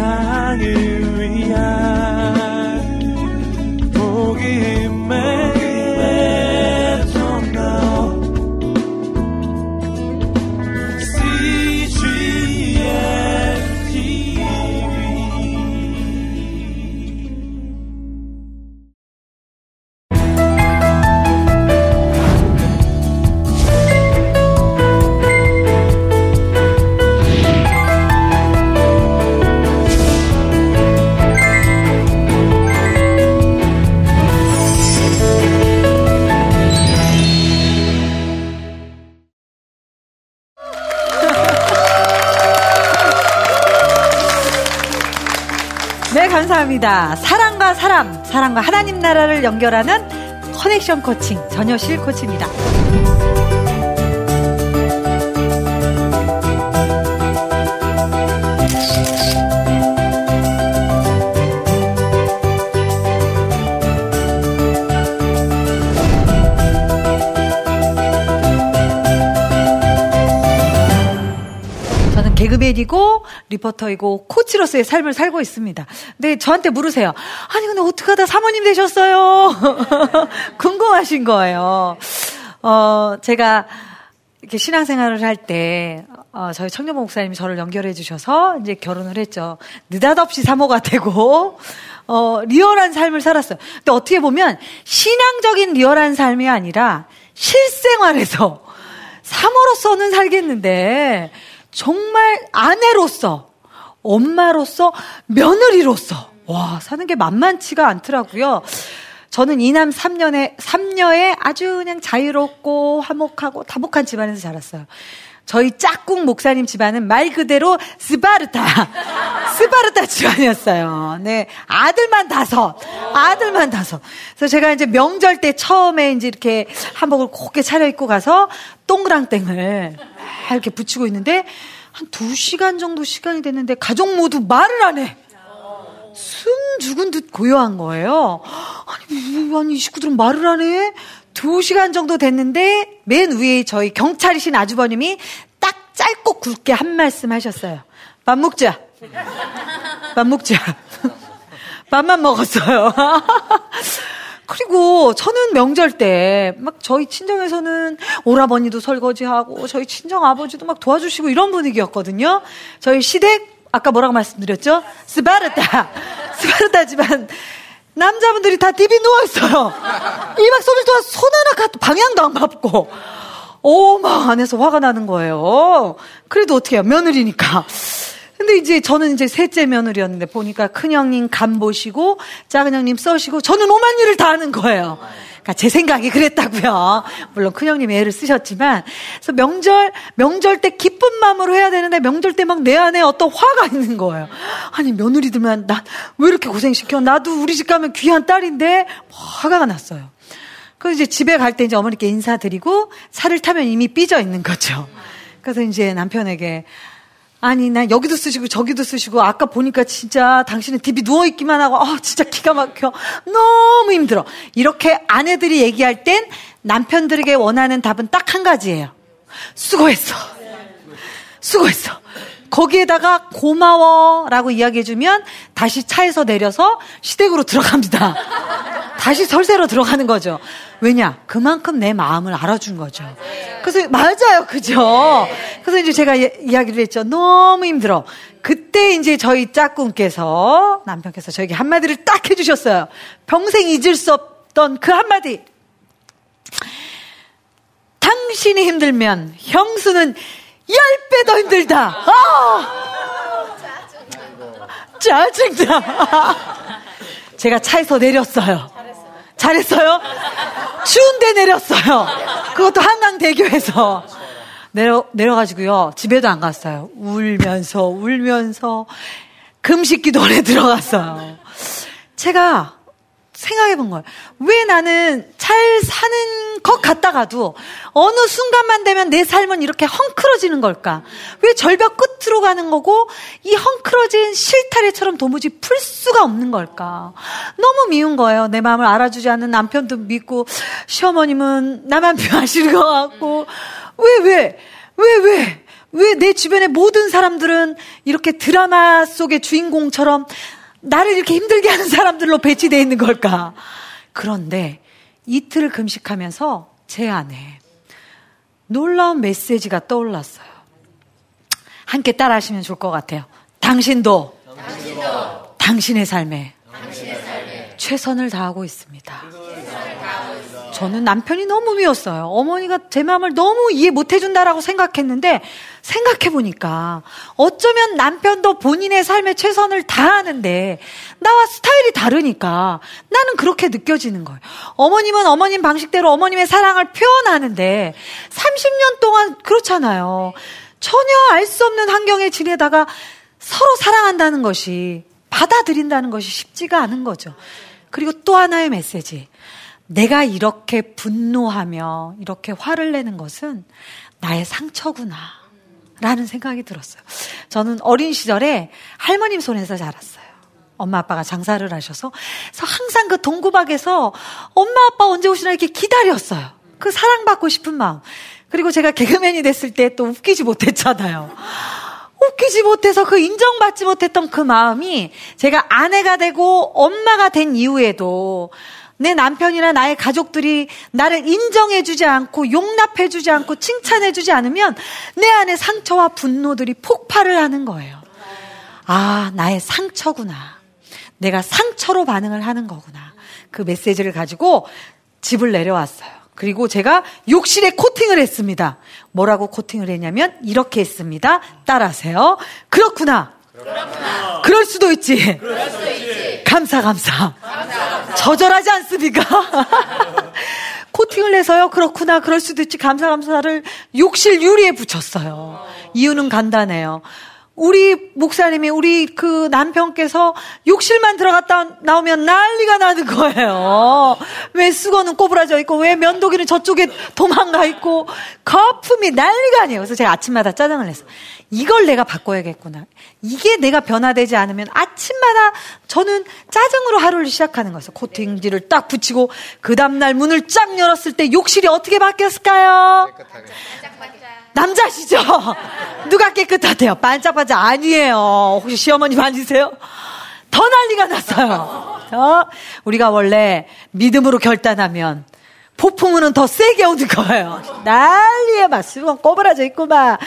세상을 사랑과 사람, 사랑과 하나님 나라를 연결하는 커넥션 코칭 전여실 코치입니다. 개그맨이고 리포터이고 코치로서의 삶을 살고 있습니다. 근데 저한테 물으세요. 아니 근데 어떻게 하다 사모님 되셨어요? 궁금하신 거예요. 어 제가 이렇게 신앙생활을 할 때, 어, 저희 청년 목사님이 저를 연결해 주셔서 이제 결혼을 했죠. 느닷없이 사모가 되고, 어, 리얼한 삶을 살았어요. 근데 어떻게 보면 신앙적인 리얼한 삶이 아니라 실생활에서 사모로서는 살겠는데, 정말 아내로서, 엄마로서, 며느리로서, 와, 사는 게 만만치가 않더라고요. 저는 이남 3년에, 3녀에 아주 그냥 자유롭고 화목하고 다복한 집안에서 자랐어요. 저희 짝꿍 목사님 집안은 말 그대로 스바르타, 스바르타 집안이었어요. 네. 아들만 다섯, 아들만 다섯. 그래서 제가 이제 명절 때 처음에 이제 이렇게 한복을 곱게 차려입고 가서 동그랑땡을 이렇게 붙이고 있는데 한 두 시간 정도 시간이 됐는데 가족 모두 말을 안 해. 숨 죽은 듯 고요한 거예요. 아니, 아니, 이 식구들은 말을 안 해? 두 시간 정도 됐는데 맨 위에 저희 경찰이신 아주버님이 딱 짧고 굵게 한 말씀 하셨어요. 밥 먹자. 밥 먹자. 밥만 먹었어요. 그리고 저는 명절 때 막 저희 친정에서는 오라버니도 설거지하고 저희 친정 아버지도 막 도와주시고 이런 분위기였거든요. 저희 시댁 아까 뭐라고 말씀드렸죠? 스바르타. 스바르타 집안 남자분들이 다 디비 누워 있어요. 이막 소리를 도와 손 하나 방향도 안 밟고. 오, 막 안에서 화가 나는 거예요. 그래도 어떻게 해요? 며느리니까. 근데 이제 저는 이제 셋째 며느리였는데 보니까 큰형님 간 보시고 작은형님 써시고 저는 오만 일을 다 하는 거예요. 그러니까 제 생각이 그랬다고요. 물론 큰형님이 애를 쓰셨지만 그래서 명절 명절 때 기쁜 마음으로 해야 되는데 명절 때 막 내 안에 어떤 화가 있는 거예요. 아니 며느리들만 나 왜 이렇게 고생시켜? 나도 우리 집 가면 귀한 딸인데 화가 났어요. 그래서 이제 집에 갈 때 이제 어머니께 인사드리고 차를 타면 이미 삐져 있는 거죠. 그래서 이제 남편에게 아니, 나 여기도 쓰시고 저기도 쓰시고 아까 보니까 진짜 당신은 TV 누워 있기만 하고, 아, 진짜 기가 막혀. 너무 힘들어. 이렇게 아내들이 얘기할 땐 남편들에게 원하는 답은 딱 한 가지예요. 수고했어. 수고했어. 거기에다가 고마워라고 이야기해주면 다시 차에서 내려서 시댁으로 들어갑니다. 다시 설세로 들어가는 거죠. 왜냐? 그만큼 내 마음을 알아준 거죠. 그래서 맞아요. 그죠? 그래서 이제 제가 이야기를 했죠. 너무 힘들어. 그때 이제 저희 짝꿍께서 남편께서 저에게 한마디를 딱 해주셨어요. 평생 잊을 수 없던 그 한마디. 당신이 힘들면 형수는 10배 더 힘들다. 아! 짜증나. 제가 차에서 내렸어요. 잘했어요? 추운데 내렸어요. 그것도 한강대교에서. 내려, 내려가지고요. 집에도 안 갔어요. 울면서, 울면서, 금식 기도원에 들어갔어요. 제가 생각해 본 거예요. 왜 나는 잘 사는 것 같다가도 어느 순간만 되면 내 삶은 이렇게 헝클어지는 걸까? 왜 절벽 끝으로 가는 거고 이 헝클어진 실타래처럼 도무지 풀 수가 없는 걸까? 너무 미운 거예요. 내 마음을 알아주지 않는 남편도 믿고 시어머님은 나만 표하시는 것 같고 왜 왜? 왜 왜? 왜왜내 주변의 모든 사람들은 이렇게 드라마 속의 주인공처럼 나를 이렇게 힘들게 하는 사람들로 배치되어 있는 걸까? 그런데 이틀 금식하면서 제 안에 놀라운 메시지가 떠올랐어요. 함께 따라 하시면 좋을 것 같아요. 당신도, 당신도 당신의, 삶에 당신의 삶에 최선을 다하고 있습니다. 저는 남편이 너무 미웠어요. 어머니가 제 마음을 너무 이해 못 해준다라고 생각했는데 생각해보니까 어쩌면 남편도 본인의 삶에 최선을 다하는데 나와 스타일이 다르니까 나는 그렇게 느껴지는 거예요. 어머님은 어머님 방식대로 어머님의 사랑을 표현하는데 30년 동안 그렇잖아요. 전혀 알 수 없는 환경에 지내다가 서로 사랑한다는 것이 받아들인다는 것이 쉽지가 않은 거죠. 그리고 또 하나의 메시지. 내가 이렇게 분노하며 이렇게 화를 내는 것은 나의 상처구나. 라는 생각이 들었어요. 저는 어린 시절에 할머님 손에서 자랐어요. 엄마 아빠가 장사를 하셔서 그래서 항상 그 동구박에서 엄마 아빠 언제 오시나 이렇게 기다렸어요. 그 사랑받고 싶은 마음. 그리고 제가 개그맨이 됐을 때 또 웃기지 못했잖아요. 웃기지 못해서 그 인정받지 못했던 그 마음이 제가 아내가 되고 엄마가 된 이후에도 내 남편이나 나의 가족들이 나를 인정해주지 않고 용납해주지 않고 칭찬해주지 않으면 내 안에 상처와 분노들이 폭발을 하는 거예요. 아, 나의 상처구나. 내가 상처로 반응을 하는 거구나. 그 메시지를 가지고 집을 내려왔어요. 그리고 제가 욕실에 코팅을 했습니다. 뭐라고 코팅을 했냐면 이렇게 했습니다. 따라하세요. 그렇구나. 그렇구나. 그럴 수도 있지. 그럴 수도 있지. 감사, 감사. 감사, 감사. 저절하지 않습니까? 코팅을 해서요. 그렇구나. 그럴 수도 있지. 감사, 감사를 욕실 유리에 붙였어요. 이유는 간단해요. 우리 목사님이 우리 그 남편께서 욕실만 들어갔다 나오면 난리가 나는 거예요. 왜 수건은 꼬부라져 있고 왜 면도기는 저쪽에 도망가 있고 거품이 난리가 아니에요. 그래서 제가 아침마다 짜증을 냈어. 이걸 내가 바꿔야겠구나. 이게 내가 변화되지 않으면 아침마다 저는 짜증으로 하루를 시작하는 거예요. 코팅지를 딱 붙이고 그 다음날 문을 쫙 열었을 때 욕실이 어떻게 바뀌었을까요? 남자시죠? 누가 깨끗하대요? 반짝반짝 아니에요. 혹시 시어머님 아니세요? 더 난리가 났어요. 어? 우리가 원래 믿음으로 결단하면 폭풍우는 더 세게 오는 거예요. 난리에 막 수건 꼬부라져 있고 막,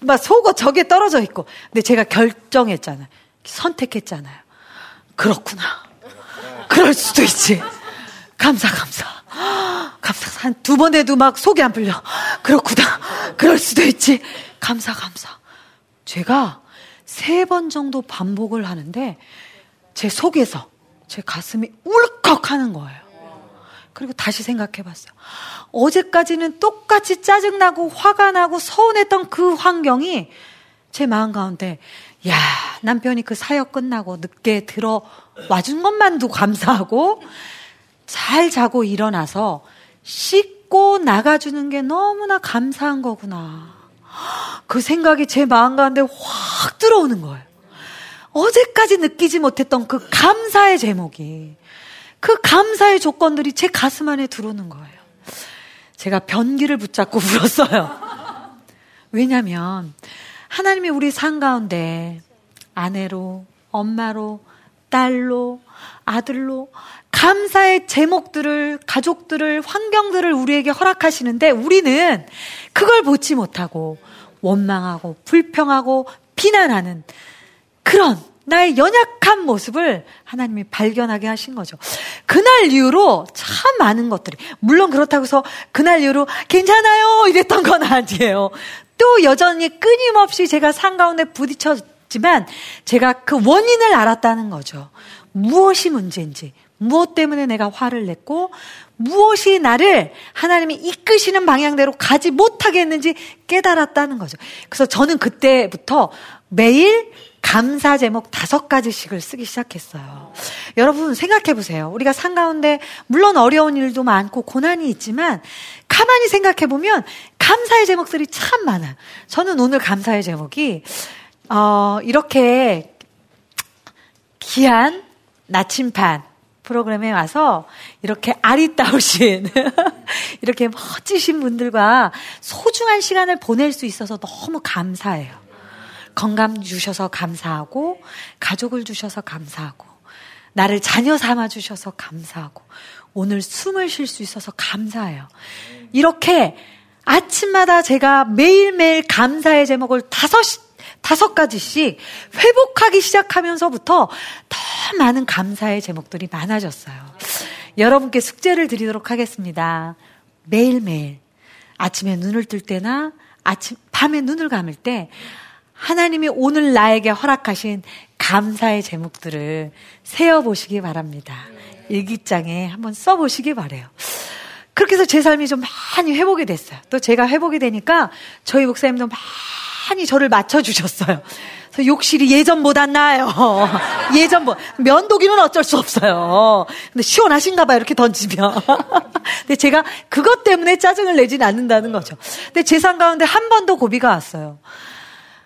막 속옷 저게 떨어져 있고. 근데 제가 결정했잖아요. 선택했잖아요. 그렇구나. 그럴 수도 있지. 감사, 감사. 감사. 한 두 번 해도 막 속이 안 풀려. 그렇구나. 그럴 수도 있지. 감사, 감사. 제가 세 번 정도 반복을 하는데 제 속에서 제 가슴이 울컥 하는 거예요. 그리고 다시 생각해 봤어요. 어제까지는 똑같이 짜증나고 화가 나고 서운했던 그 환경이 제 마음 가운데, 야, 남편이 그 사역 끝나고 늦게 들어와 준 것만도 감사하고, 잘 자고 일어나서 씻고 나가주는 게 너무나 감사한 거구나. 그 생각이 제 마음 가운데 확 들어오는 거예요. 어제까지 느끼지 못했던 그 감사의 제목이, 그 감사의 조건들이 제 가슴 안에 들어오는 거예요. 제가 변기를 붙잡고 울었어요. 왜냐면, 하나님이 우리 산 가운데 아내로, 엄마로, 딸로, 아들로 감사의 제목들을, 가족들을, 환경들을 우리에게 허락하시는데 우리는 그걸 보지 못하고 원망하고 불평하고 비난하는 그런 나의 연약한 모습을 하나님이 발견하게 하신 거죠. 그날 이후로 참 많은 것들이, 물론 그렇다고 해서 그날 이후로 괜찮아요! 이랬던 건 아니에요. 또 여전히 끊임없이 제가 산 가운데 부딪혔지만 제가 그 원인을 알았다는 거죠. 무엇이 문제인지, 무엇 때문에 내가 화를 냈고 무엇이 나를 하나님이 이끄시는 방향대로 가지 못하게 했는지 깨달았다는 거죠. 그래서 저는 그때부터 매일 감사 제목 다섯 가지씩을 쓰기 시작했어요. 여러분 생각해 보세요. 우리가 산 가운데 물론 어려운 일도 많고 고난이 있지만 가만히 생각해 보면 감사의 제목들이 참 많아요. 저는 오늘 감사의 제목이 어 이렇게 귀한 나침반 프로그램에 와서 이렇게 아리따우신 이렇게 멋지신 분들과 소중한 시간을 보낼 수 있어서 너무 감사해요. 건강 주셔서 감사하고 가족을 주셔서 감사하고 나를 자녀 삼아 주셔서 감사하고 오늘 숨을 쉴 수 있어서 감사해요. 이렇게 아침마다 제가 매일매일 감사의 제목을 다섯 다섯 가지씩 회복하기 시작하면서부터 더 많은 감사의 제목들이 많아졌어요. 여러분께 숙제를 드리도록 하겠습니다. 매일매일 아침에 눈을 뜰 때나 아침 밤에 눈을 감을 때 하나님이 오늘 나에게 허락하신 감사의 제목들을 세어 보시기 바랍니다. 일기장에 한번 써 보시기 바래요. 그렇게 해서 제 삶이 좀 많이 회복이 됐어요. 또 제가 회복이 되니까 저희 목사님도 많이 저를 맞춰주셨어요. 그래서 욕실이 예전보다 나아요. 예전보 면도기는 어쩔 수 없어요. 근데 시원하신가 봐요. 이렇게 던지면. 근데 제가 그것 때문에 짜증을 내진 않는다는 거죠. 근데 제 삶 가운데 한 번 더 고비가 왔어요.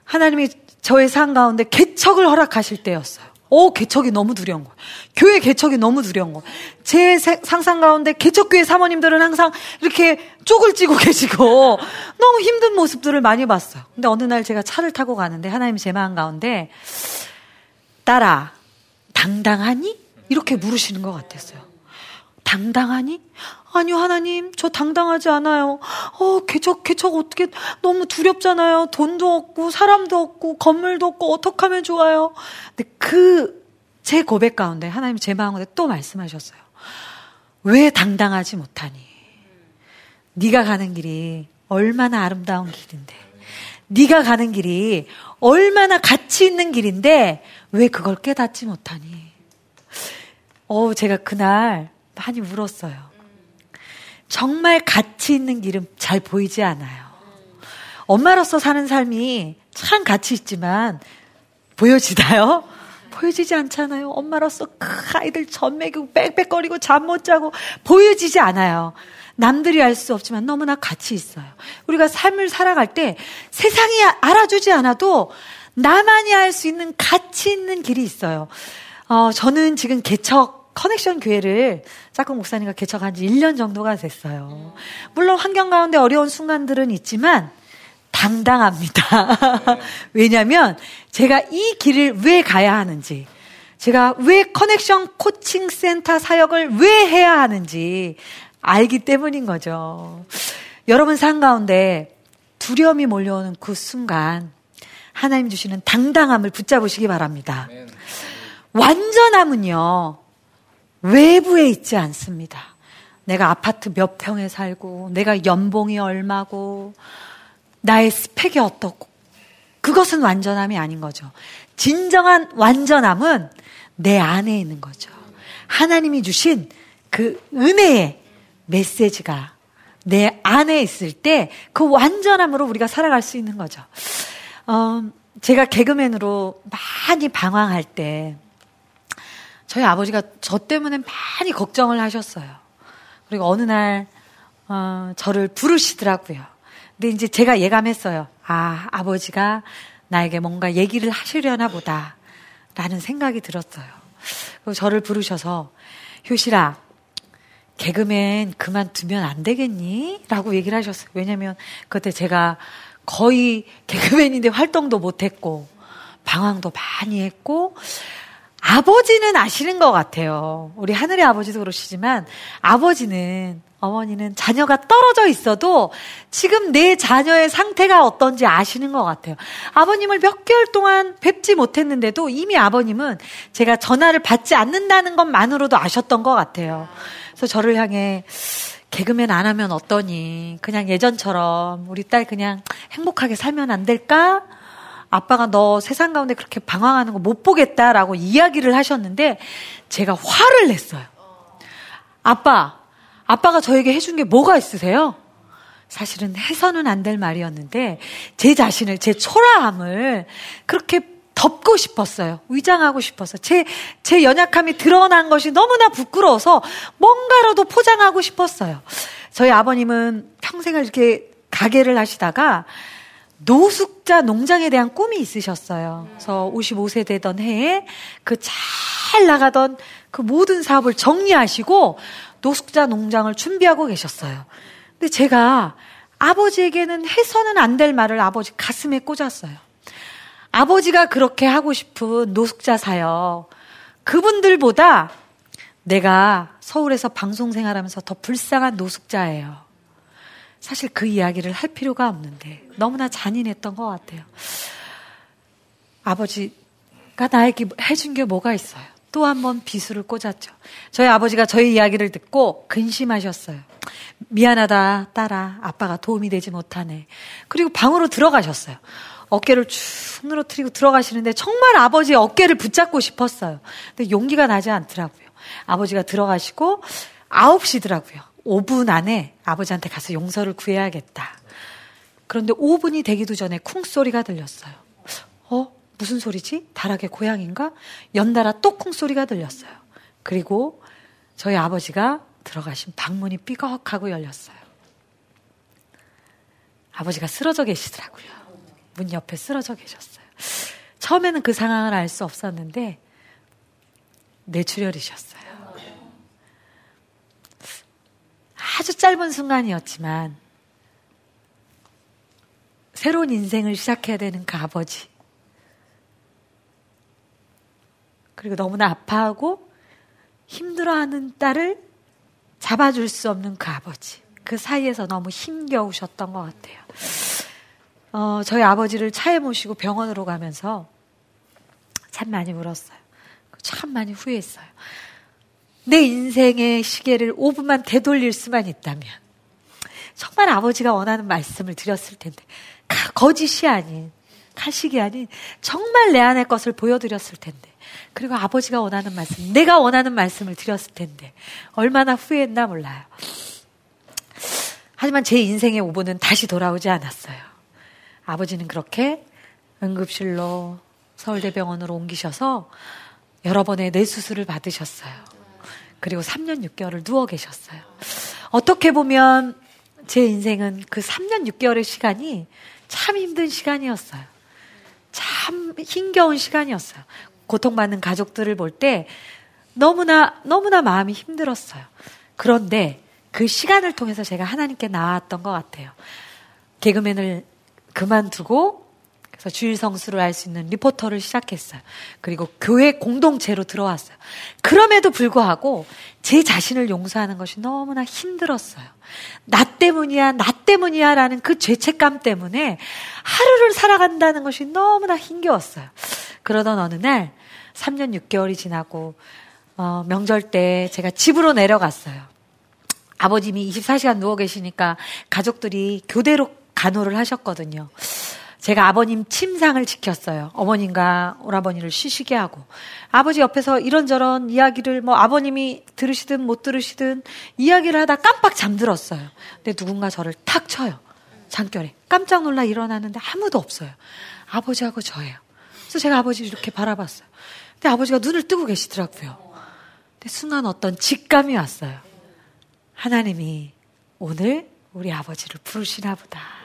하나님이 저의 삶 가운데 개척을 허락하실 때였어요. 오, 개척이 너무 두려운 거예요. 교회 개척이 너무 두려운 거예요. 제 상상 가운데 개척교회 사모님들은 항상 이렇게 쪽을 찌고 계시고 너무 힘든 모습들을 많이 봤어요. 근데 어느 날 제가 차를 타고 가는데 하나님이 제 마음 가운데 딸아, 당당하니? 이렇게 물으시는 것 같았어요. 당당하니? 아니요, 하나님, 저 당당하지 않아요. 어, 개척, 개척 어떻게, 너무 두렵잖아요. 돈도 없고, 사람도 없고, 건물도 없고, 어떡 하면 좋아요. 근데 그, 제 고백 가운데 하나님 제 마음에 또 말씀하셨어요. 왜 당당하지 못하니? 네가 가는 길이 얼마나 아름다운 길인데, 네가 가는 길이 얼마나 가치 있는 길인데, 왜 그걸 깨닫지 못하니? 어, 제가 그날 많이 울었어요. 정말 가치 있는 길은 잘 보이지 않아요. 엄마로서 사는 삶이 참 가치 있지만 보여지나요? 보여지지 않잖아요. 엄마로서 그 아이들 전 먹이고 빽빽거리고 잠 못 자고 보여지지 않아요. 남들이 알 수 없지만 너무나 가치 있어요. 우리가 삶을 살아갈 때 세상이 알아주지 않아도 나만이 알 수 있는 가치 있는 길이 있어요. 어, 저는 지금 개척 커넥션 교회를 짝꿍 목사님과 개척한 지 1년 정도가 됐어요. 물론 환경 가운데 어려운 순간들은 있지만 당당합니다. 왜냐면 제가 이 길을 왜 가야 하는지, 제가 왜 커넥션 코칭 센터 사역을 왜 해야 하는지 알기 때문인 거죠. 여러분 삶 가운데 두려움이 몰려오는 그 순간 하나님 주시는 당당함을 붙잡으시기 바랍니다. 완전함은요, 외부에 있지 않습니다. 내가 아파트 몇 평에 살고, 내가 연봉이 얼마고, 나의 스펙이 어떻고, 그것은 완전함이 아닌 거죠. 진정한 완전함은 내 안에 있는 거죠. 하나님이 주신 그 은혜의 메시지가 내 안에 있을 때 그 완전함으로 우리가 살아갈 수 있는 거죠. 어, 제가 개그맨으로 많이 방황할 때 저희 아버지가 저 때문에 많이 걱정을 하셨어요. 그리고 어느 날, 어, 저를 부르시더라고요. 근데 이제 제가 예감했어요. 아, 아버지가 나에게 뭔가 얘기를 하시려나 보다. 라는 생각이 들었어요. 그리고 저를 부르셔서, 효실아, 개그맨 그만두면 안 되겠니? 라고 얘기를 하셨어요. 왜냐면 그때 제가 거의 개그맨인데 활동도 못했고, 방황도 많이 했고, 아버지는 아시는 것 같아요. 우리 하늘의 아버지도 그러시지만 아버지는 어머니는 자녀가 떨어져 있어도 지금 내 자녀의 상태가 어떤지 아시는 것 같아요. 아버님을 몇 개월 동안 뵙지 못했는데도 이미 아버님은 제가 전화를 받지 않는다는 것만으로도 아셨던 것 같아요. 그래서 저를 향해 개그맨 안 하면 어떠니? 그냥 예전처럼 우리 딸 그냥 행복하게 살면 안 될까? 아빠가 너 세상 가운데 그렇게 방황하는 거 못 보겠다라고 이야기를 하셨는데 제가 화를 냈어요. 아빠, 아빠가 저에게 해준 게 뭐가 있으세요? 사실은 해서는 안 될 말이었는데 제 자신을 제 초라함을 그렇게 덮고 싶었어요. 위장하고 싶어서. 제, 제 연약함이 드러난 것이 너무나 부끄러워서 뭔가로도 포장하고 싶었어요. 저희 아버님은 평생을 이렇게 가게를 하시다가 노숙자 농장에 대한 꿈이 있으셨어요. 그래서 55세 되던 해에 그 잘 나가던 그 모든 사업을 정리하시고 노숙자 농장을 준비하고 계셨어요. 근데 제가 아버지에게는 해서는 안 될 말을 아버지 가슴에 꽂았어요. 아버지가 그렇게 하고 싶은 노숙자 사역. 그분들보다 내가 서울에서 방송 생활하면서 더 불쌍한 노숙자예요. 사실 그 이야기를 할 필요가 없는데 너무나 잔인했던 것 같아요. 아버지가 나에게 해준 게 뭐가 있어요? 또 한 번 비수를 꽂았죠. 저희 아버지가 저희 이야기를 듣고 근심하셨어요. 미안하다, 딸아. 아빠가 도움이 되지 못하네. 그리고 방으로 들어가셨어요. 어깨를 쭉 늘어뜨리고 들어가시는데 정말 아버지의 어깨를 붙잡고 싶었어요. 근데 용기가 나지 않더라고요. 아버지가 들어가시고 9시더라고요. 5분 안에 아버지한테 가서 용서를 구해야겠다. 그런데 5분이 되기도 전에 쿵 소리가 들렸어요. 어? 무슨 소리지? 다락의 고향인가? 연달아 또 쿵 소리가 들렸어요. 그리고 저희 아버지가 들어가신 방문이 삐걱하고 열렸어요. 아버지가 쓰러져 계시더라고요. 문 옆에 쓰러져 계셨어요. 처음에는 그 상황을 알 수 없었는데 뇌출혈이셨어요. 아주 짧은 순간이었지만 새로운 인생을 시작해야 되는 그 아버지. 그리고 너무나 아파하고 힘들어하는 딸을 잡아줄 수 없는 그 아버지. 그 사이에서 너무 힘겨우셨던 것 같아요. 어, 저희 아버지를 차에 모시고 병원으로 가면서 참 많이 울었어요. 참 많이 후회했어요. 내 인생의 시계를 5분만 되돌릴 수만 있다면 정말 아버지가 원하는 말씀을 드렸을 텐데 거짓이 아닌 가식이 아닌 정말 내 안의 것을 보여드렸을 텐데 그리고 아버지가 원하는 말씀 내가 원하는 말씀을 드렸을 텐데 얼마나 후회했나 몰라요. 하지만 제 인생의 5분은 다시 돌아오지 않았어요. 아버지는 그렇게 응급실로 서울대병원으로 옮기셔서 여러 번의 뇌수술을 받으셨어요. 그리고 3년 6개월을 누워 계셨어요. 어떻게 보면 제 인생은 그 3년 6개월의 시간이 참 힘든 시간이었어요. 참 힘겨운 시간이었어요. 고통받는 가족들을 볼 때 너무나, 너무나 마음이 힘들었어요. 그런데 그 시간을 통해서 제가 하나님께 나왔던 것 같아요. 개그맨을 그만두고 그래서 주일 성수를 할 수 있는 리포터를 시작했어요. 그리고 교회 공동체로 들어왔어요. 그럼에도 불구하고 제 자신을 용서하는 것이 너무나 힘들었어요. 나 때문이야, 나 때문이야 라는 그 죄책감 때문에 하루를 살아간다는 것이 너무나 힘겨웠어요. 그러던 어느 날 3년 6개월이 지나고 어, 명절 때 제가 집으로 내려갔어요. 아버님이 24시간 누워 계시니까 가족들이 교대로 간호를 하셨거든요. 제가 아버님 침상을 지켰어요. 어머님과 오라버니를 쉬시게 하고. 아버지 옆에서 이런저런 이야기를 뭐 아버님이 들으시든 못 들으시든 이야기를 하다 깜빡 잠들었어요. 근데 누군가 저를 탁 쳐요. 장결에. 깜짝 놀라 일어나는데 아무도 없어요. 아버지하고 저예요. 그래서 제가 아버지를 이렇게 바라봤어요. 근데 아버지가 눈을 뜨고 계시더라고요. 근데 순간 어떤 직감이 왔어요. 하나님이 오늘 우리 아버지를 부르시나 보다.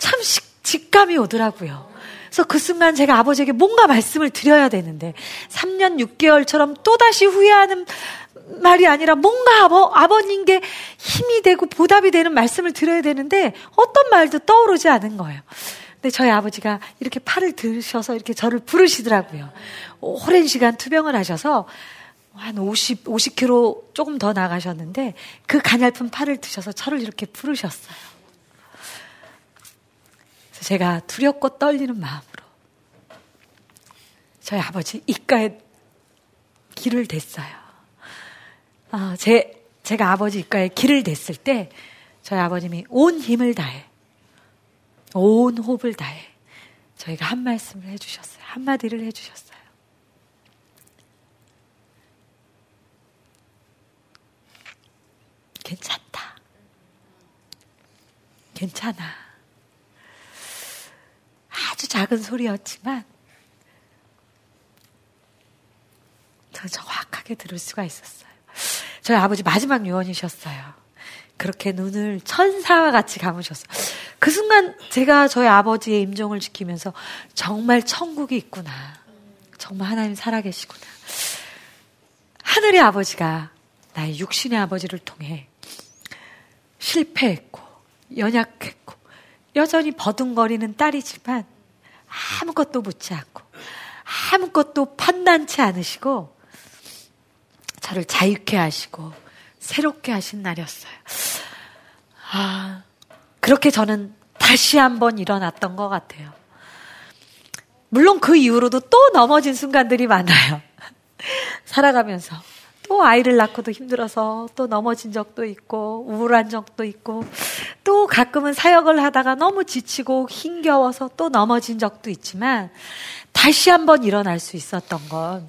참 직감이 오더라고요. 그래서 그 순간 제가 아버지에게 뭔가 말씀을 드려야 되는데 3년 6개월처럼 또다시 후회하는 말이 아니라 뭔가 아버, 아버님께 힘이 되고 보답이 되는 말씀을 드려야 되는데 어떤 말도 떠오르지 않은 거예요. 근데 저희 아버지가 이렇게 팔을 들으셔서 이렇게 저를 부르시더라고요. 오랜 시간 투병을 하셔서 한 50, 50km 조금 더 나가셨는데 그 가냘픈 팔을 드셔서 저를 이렇게 부르셨어요. 제가 두렵고 떨리는 마음으로 저희 아버지 입가에 길을 댔어요. 어, 제, 제가 아버지 입가에 길을 댔을 때 저희 아버님이 온 힘을 다해 온 호흡을 다해 저희가 한 말씀을 해주셨어요. 한마디를 해주셨어요. 괜찮다. 괜찮아. 아주 작은 소리였지만 저는 정확하게 들을 수가 있었어요. 저희 아버지 마지막 유언이셨어요. 그렇게 눈을 천사와 같이 감으셨어요. 그 순간 제가 저희 아버지의 임종을 지키면서 정말 천국이 있구나. 정말 하나님 살아계시구나. 하늘의 아버지가 나의 육신의 아버지를 통해 실패했고, 연약했고, 여전히 버둥거리는 딸이지만 아무것도 묻지 않고, 아무것도 판단치 않으시고, 저를 자유케 하시고, 새롭게 하신 날이었어요. 아, 그렇게 저는 다시 한번 일어났던 것 같아요. 물론 그 이후로도 또 넘어진 순간들이 많아요. 살아가면서. 또 아이를 낳고도 힘들어서 또 넘어진 적도 있고, 우울한 적도 있고, 또 가끔은 사역을 하다가 너무 지치고 힘겨워서 또 넘어진 적도 있지만, 다시 한번 일어날 수 있었던 건,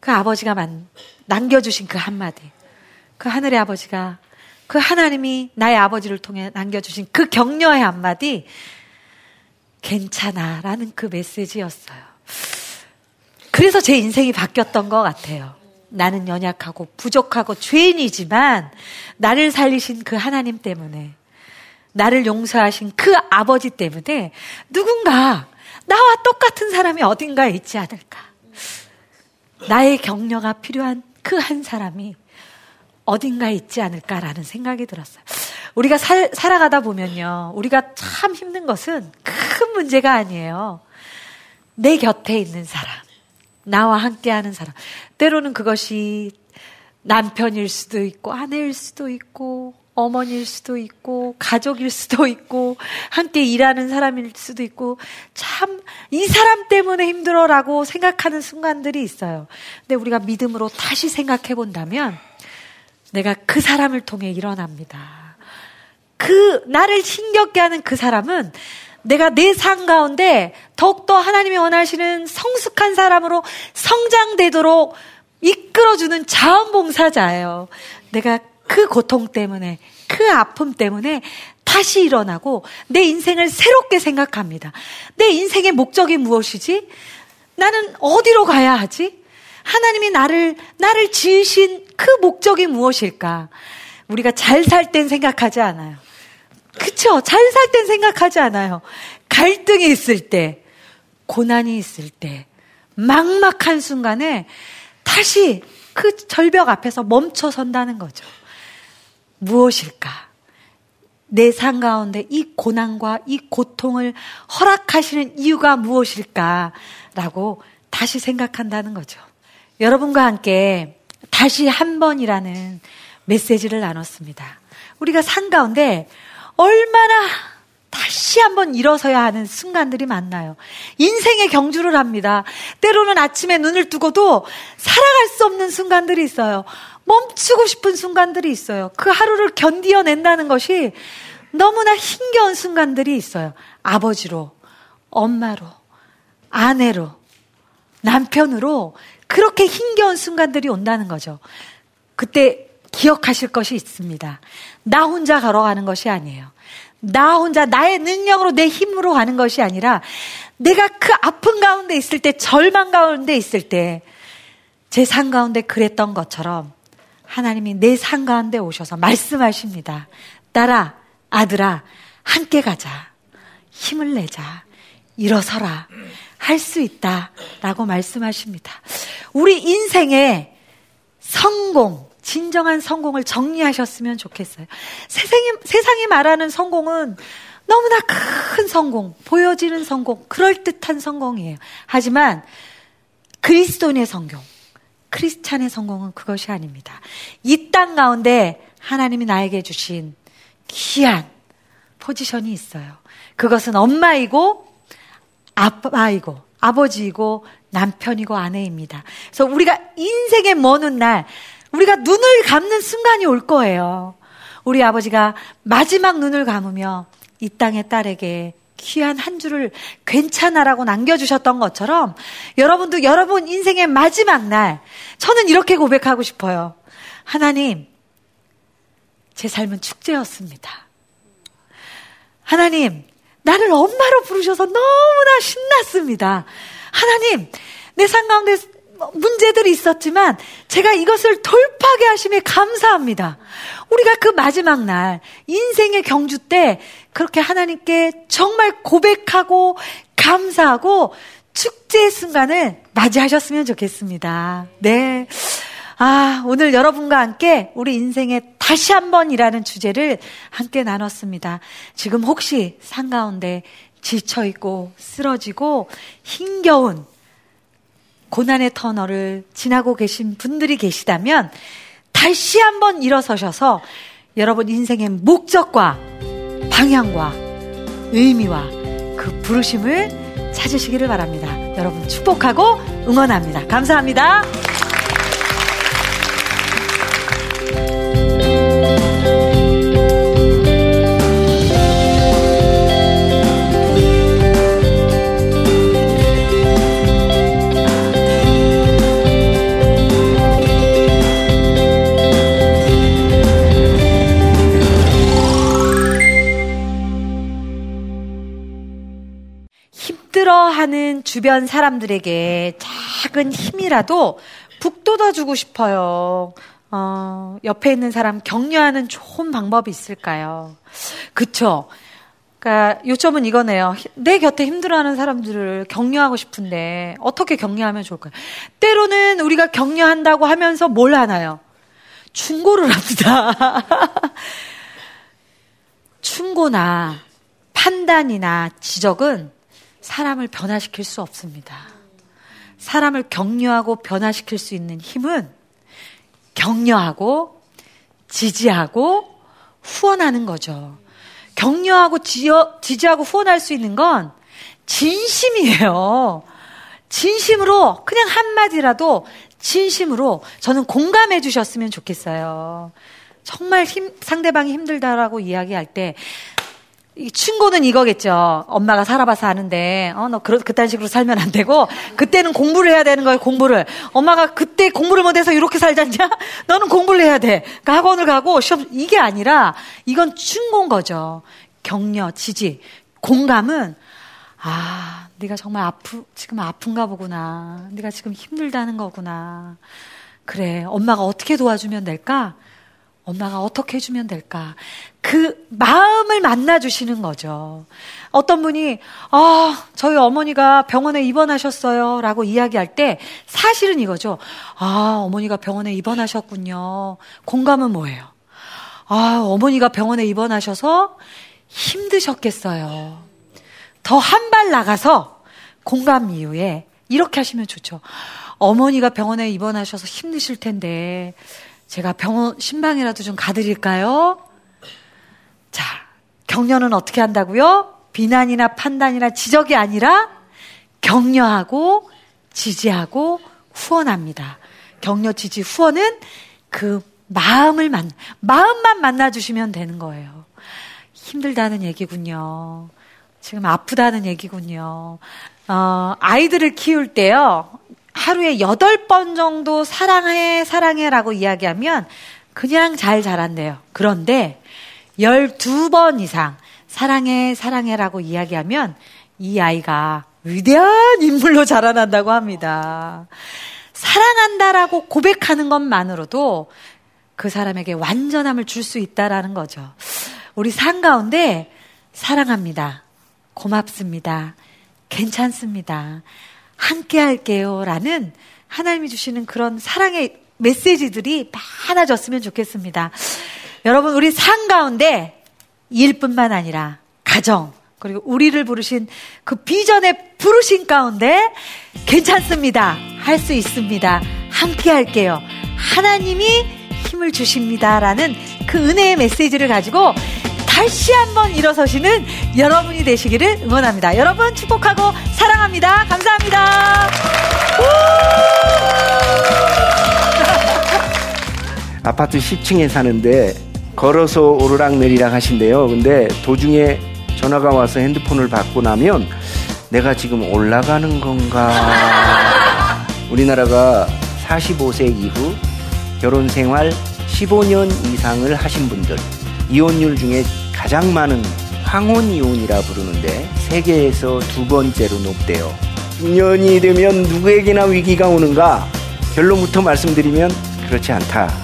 그 아버지가 만, 남겨주신 그 한마디. 그 하늘의 아버지가 그 하나님이 나의 아버지를 통해 남겨주신 그 격려의 한마디, 괜찮아. 라는 그 메시지였어요. 그래서 제 인생이 바뀌었던 것 같아요. 나는 연약하고 부족하고 죄인이지만 나를 살리신 그 하나님 때문에 나를 용서하신 그 아버지 때문에 누군가 나와 똑같은 사람이 어딘가에 있지 않을까. 나의 격려가 필요한 그 한 사람이 어딘가에 있지 않을까라는 생각이 들었어요. 우리가 살, 살아가다 보면요. 우리가 참 힘든 것은 큰 문제가 아니에요. 내 곁에 있는 사람. 나와 함께 하는 사람. 때로는 그것이 남편일 수도 있고, 아내일 수도 있고, 어머니일 수도 있고, 가족일 수도 있고, 함께 일하는 사람일 수도 있고, 참, 이 사람 때문에 힘들어라고 생각하는 순간들이 있어요. 근데 우리가 믿음으로 다시 생각해 본다면, 내가 그 사람을 통해 일어납니다. 그, 나를 힘겹게 하는 그 사람은 내가 내 삶 가운데 더욱더 하나님이 원하시는 성숙한 사람으로 성장되도록 이끌어주는 자원봉사자예요. 내가 그 고통 때문에, 그 아픔 때문에 다시 일어나고 내 인생을 새롭게 생각합니다. 내 인생의 목적이 무엇이지? 나는 어디로 가야 하지? 하나님이 나를, 나를 지으신 그 목적이 무엇일까? 우리가 잘 살 땐 생각하지 않아요. 그쵸? 잘 살 땐 생각하지 않아요. 갈등이 있을 때, 고난이 있을 때, 막막한 순간에 다시 그 절벽 앞에서 멈춰 선다는 거죠. 무엇일까? 내 삶 가운데 이 고난과 이 고통을 허락하시는 이유가 무엇일까? 라고 다시 생각한다는 거죠. 여러분과 함께 다시 한 번이라는 메시지를 나눴습니다. 우리가 산 가운데 얼마나 다시 한번 일어서야 하는 순간들이 많나요? 인생의 경주를 합니다. 때로는 아침에 눈을 뜨고도 살아갈 수 없는 순간들이 있어요. 멈추고 싶은 순간들이 있어요. 그 하루를 견디어낸다는 것이 너무나 힘겨운 순간들이 있어요. 아버지로, 엄마로, 아내로, 남편으로 그렇게 힘겨운 순간들이 온다는 거죠. 그때 기억하실 것이 있습니다. 나 혼자 걸어가는 것이 아니에요. 나 혼자 나의 능력으로 내 힘으로 가는 것이 아니라 내가 그 아픈 가운데 있을 때 절망 가운데 있을 때제산 가운데 그랬던 것처럼 하나님이 내산 가운데 오셔서 말씀하십니다. 딸아, 아들아, 함께 가자. 힘을 내자. 일어서라. 할 수 있다. 라고 말씀하십니다. 우리 인생의 성공, 진정한 성공을 정리하셨으면 좋겠어요. 세상이, 세상이 말하는 성공은 너무나 큰 성공, 보여지는 성공, 그럴듯한 성공이에요. 하지만 그리스도인의 성공, 크리스찬의 성공은 그것이 아닙니다. 이 땅 가운데 하나님이 나에게 주신 귀한 포지션이 있어요. 그것은 엄마이고 아빠이고 아버지이고 남편이고 아내입니다. 그래서 우리가 인생에 머는 날 우리가 눈을 감는 순간이 올 거예요. 우리 아버지가 마지막 눈을 감으며 이 땅의 딸에게 귀한 한 줄을 괜찮아라고 남겨주셨던 것처럼 여러분도 여러분 인생의 마지막 날 저는 이렇게 고백하고 싶어요. 하나님, 제 삶은 축제였습니다. 하나님, 나를 엄마로 부르셔서 너무나 신났습니다. 하나님, 내 삶 가운데 문제들이 있었지만 제가 이것을 돌파하게 하심에 감사합니다. 우리가 그 마지막 날 인생의 경주 때 그렇게 하나님께 정말 고백하고 감사하고 축제의 순간을 맞이하셨으면 좋겠습니다. 네. 아, 오늘 여러분과 함께 우리 인생의 다시 한 번이라는 주제를 함께 나눴습니다. 지금 혹시 상가운데 지쳐있고 쓰러지고 힘겨운 고난의 터널을 지나고 계신 분들이 계시다면 다시 한번 일어서셔서 여러분 인생의 목적과 방향과 의미와 그 부르심을 찾으시기를 바랍니다. 여러분 축복하고 응원합니다. 감사합니다. 주변 사람들에게 작은 힘이라도 북돋아주고 싶어요. 어, 옆에 있는 사람 격려하는 좋은 방법이 있을까요? 그쵸? 그니까 요점은 이거네요. 내 곁에 힘들어하는 사람들을 격려하고 싶은데 어떻게 격려하면 좋을까요? 때로는 우리가 격려한다고 하면서 뭘 하나요? 충고를 합니다. 충고나 판단이나 지적은 사람을 변화시킬 수 없습니다. 사람을 격려하고 변화시킬 수 있는 힘은 격려하고 지지하고 후원하는 거죠. 격려하고 지어, 지지하고 후원할 수 있는 건 진심이에요. 진심으로 그냥 한마디라도 진심으로 저는 공감해 주셨으면 좋겠어요. 정말 힘, 상대방이 힘들다라고 이야기할 때 이 충고는 이거겠죠. 엄마가 살아봐서 아는데, 어, 너 그런, 그딴 식으로 살면 안 되고, 그때는 공부를 해야 되는 거예요, 공부를. 엄마가 그때 공부를 못해서 이렇게 살잖냐? 너는 공부를 해야 돼. 그러니까 학원을 가고, 시험, 이게 아니라, 이건 충고인 거죠. 격려, 지지. 공감은, 아, 네가 정말 아프, 지금 아픈가 보구나. 네가 지금 힘들다는 거구나. 그래, 엄마가 어떻게 도와주면 될까? 엄마가 어떻게 해주면 될까? 그 마음을 만나주시는 거죠. 어떤 분이, 아, 저희 어머니가 병원에 입원하셨어요. 라고 이야기할 때 사실은 이거죠. 아, 어머니가 병원에 입원하셨군요. 공감은 뭐예요? 아, 어머니가 병원에 입원하셔서 힘드셨겠어요. 더 한 발 나가서 공감 이후에 이렇게 하시면 좋죠. 어머니가 병원에 입원하셔서 힘드실 텐데, 제가 병원 신방이라도 좀 가드릴까요? 자, 격려는 어떻게 한다고요? 비난이나 판단이나 지적이 아니라 격려하고 지지하고 후원합니다. 격려, 지지, 후원은 그 마음을 만, 마음만 만나주시면 되는 거예요. 힘들다는 얘기군요. 지금 아프다는 얘기군요. 어, 아이들을 키울 때요. 하루에 여덟 번 정도 사랑해, 사랑해라고 이야기하면 그냥 잘 자란대요. 그런데 열두 번 이상 사랑해, 사랑해라고 이야기하면 이 아이가 위대한 인물로 자라난다고 합니다. 사랑한다라고 고백하는 것만으로도 그 사람에게 완전함을 줄 수 있다라는 거죠. 우리 삶 가운데 사랑합니다. 고맙습니다. 괜찮습니다. 함께 할게요. 라는 하나님이 주시는 그런 사랑의 메시지들이 많아졌으면 좋겠습니다. 여러분, 우리 상 가운데 일뿐만 아니라 가정, 그리고 우리를 부르신 그 비전의 부르신 가운데 괜찮습니다. 할 수 있습니다. 함께 할게요. 하나님이 힘을 주십니다. 라는 그 은혜의 메시지를 가지고 다시 한번 일어서시는 여러분이 되시기를 응원합니다. 여러분 축복하고 사랑합니다. 감사합니다. 아파트 10층에 사는데 걸어서 오르락내리락 하신대요. 근데 도중에 전화가 와서 핸드폰을 받고 나면 내가 지금 올라가는 건가? 우리나라가 45세 이후 결혼 생활 15년 이상을 하신 분들 이혼율 중에 가장 많은 황혼이혼이라 부르는데 세계에서 두 번째로 높대요. 중년이 되면 누구에게나 위기가 오는가? 결론부터 말씀드리면 그렇지 않다.